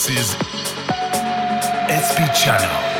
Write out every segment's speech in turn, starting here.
This is SP Channel.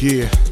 Yeah.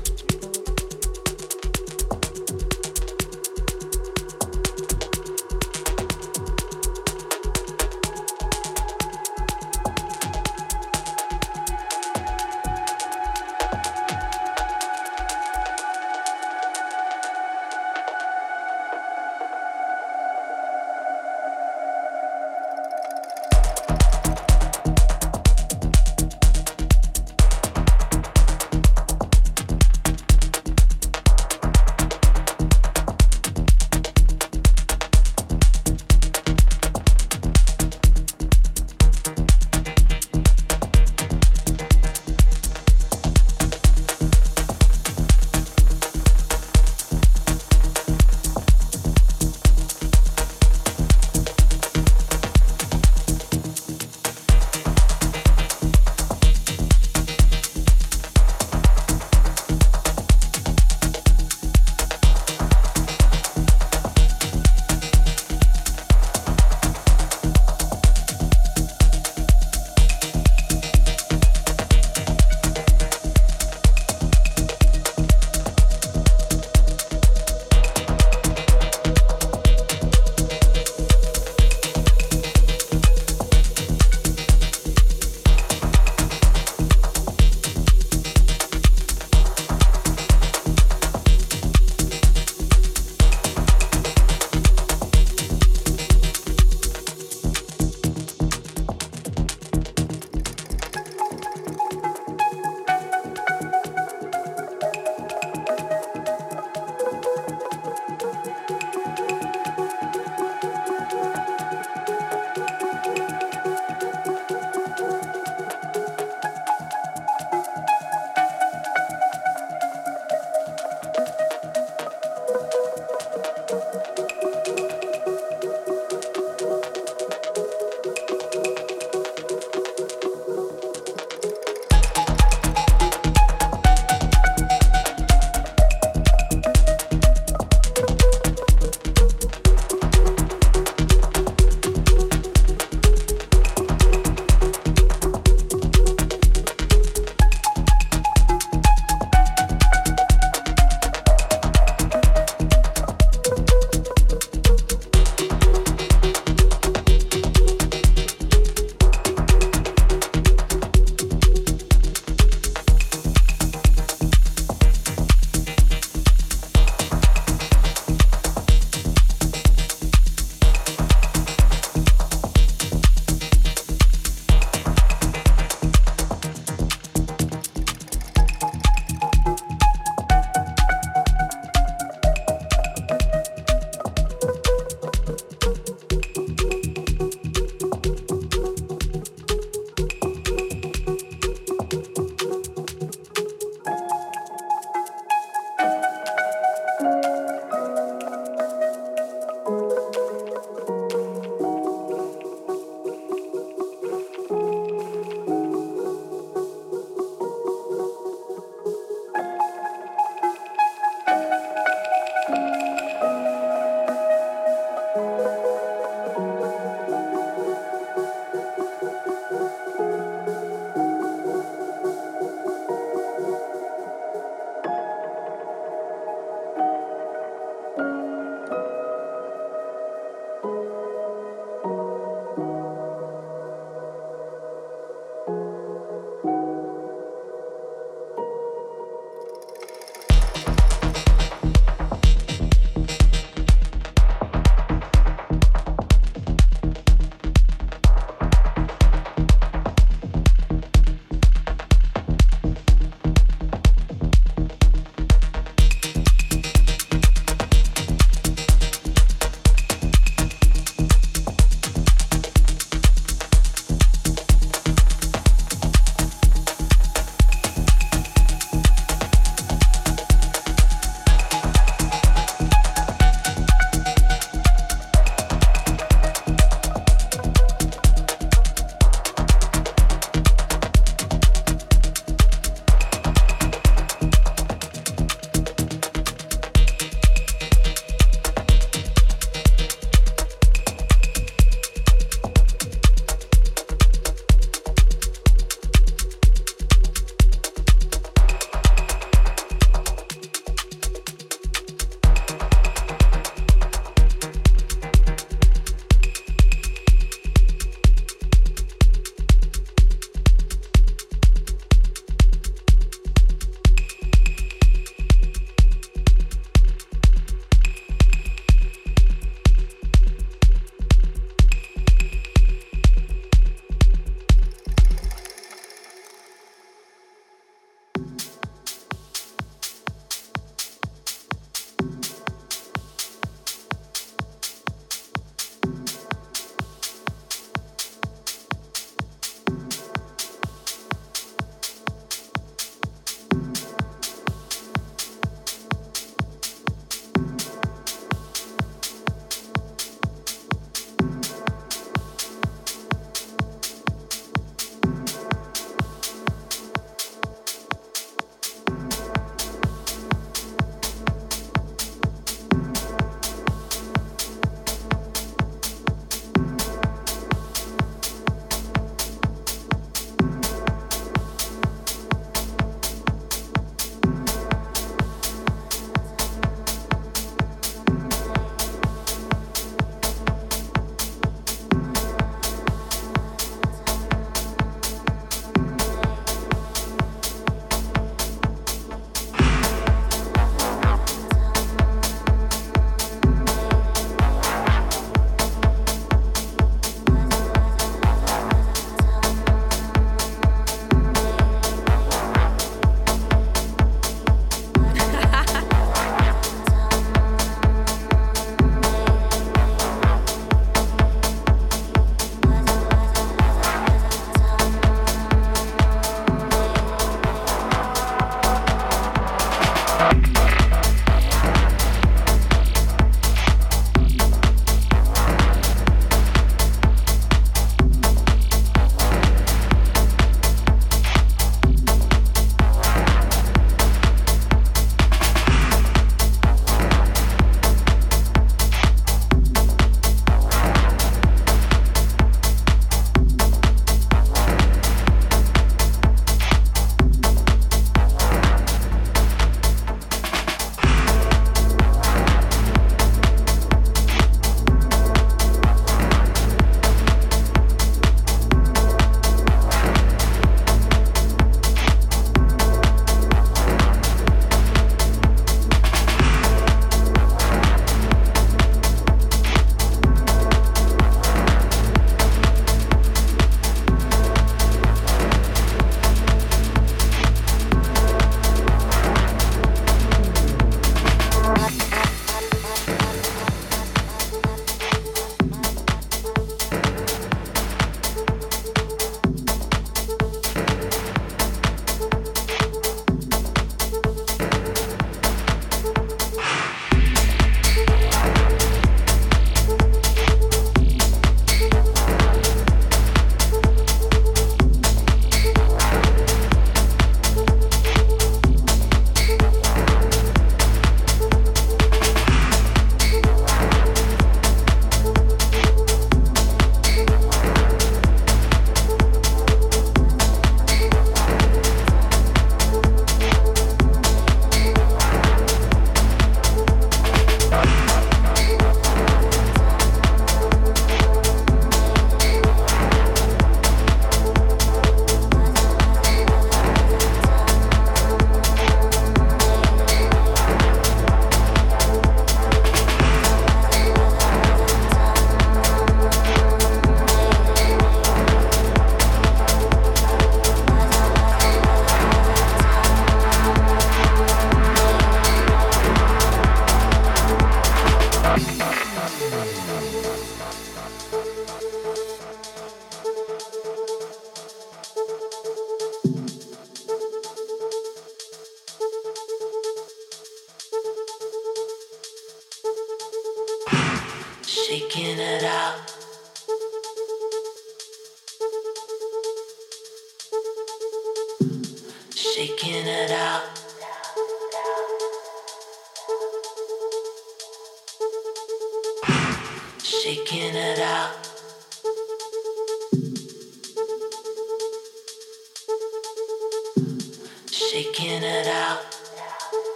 This is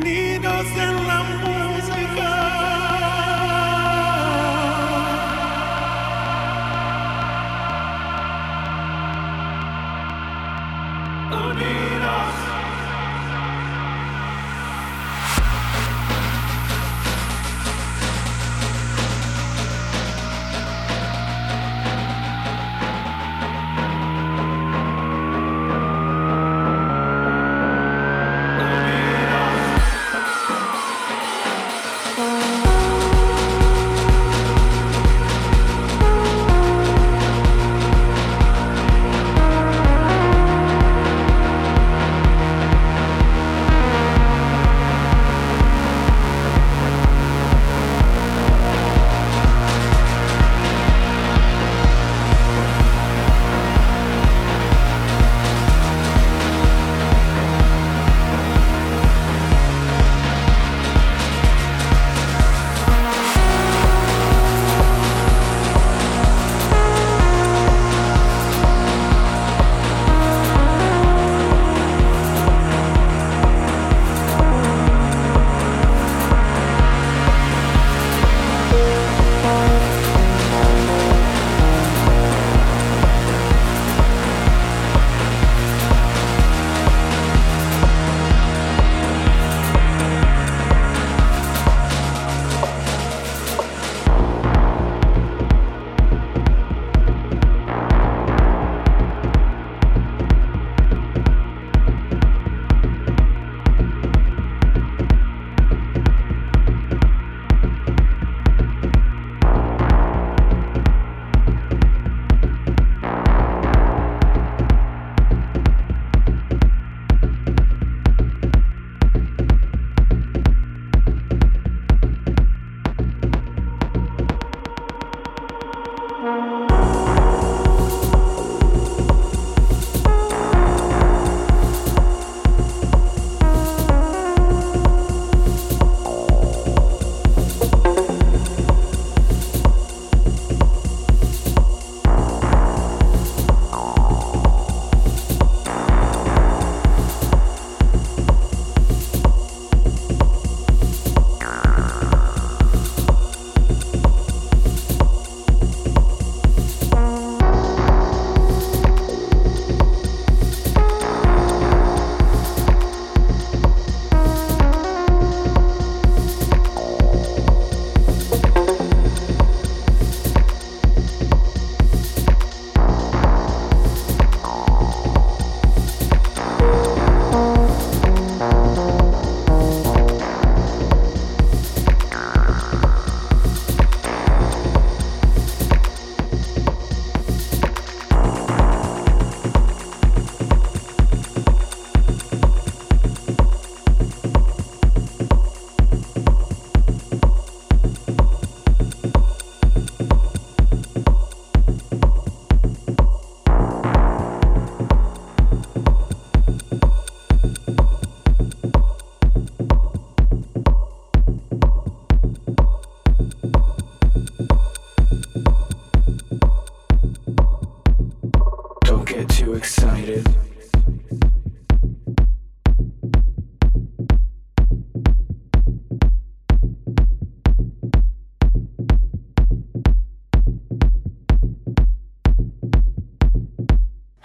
need us in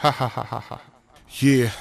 Ha ha ha ha ha. Yeah.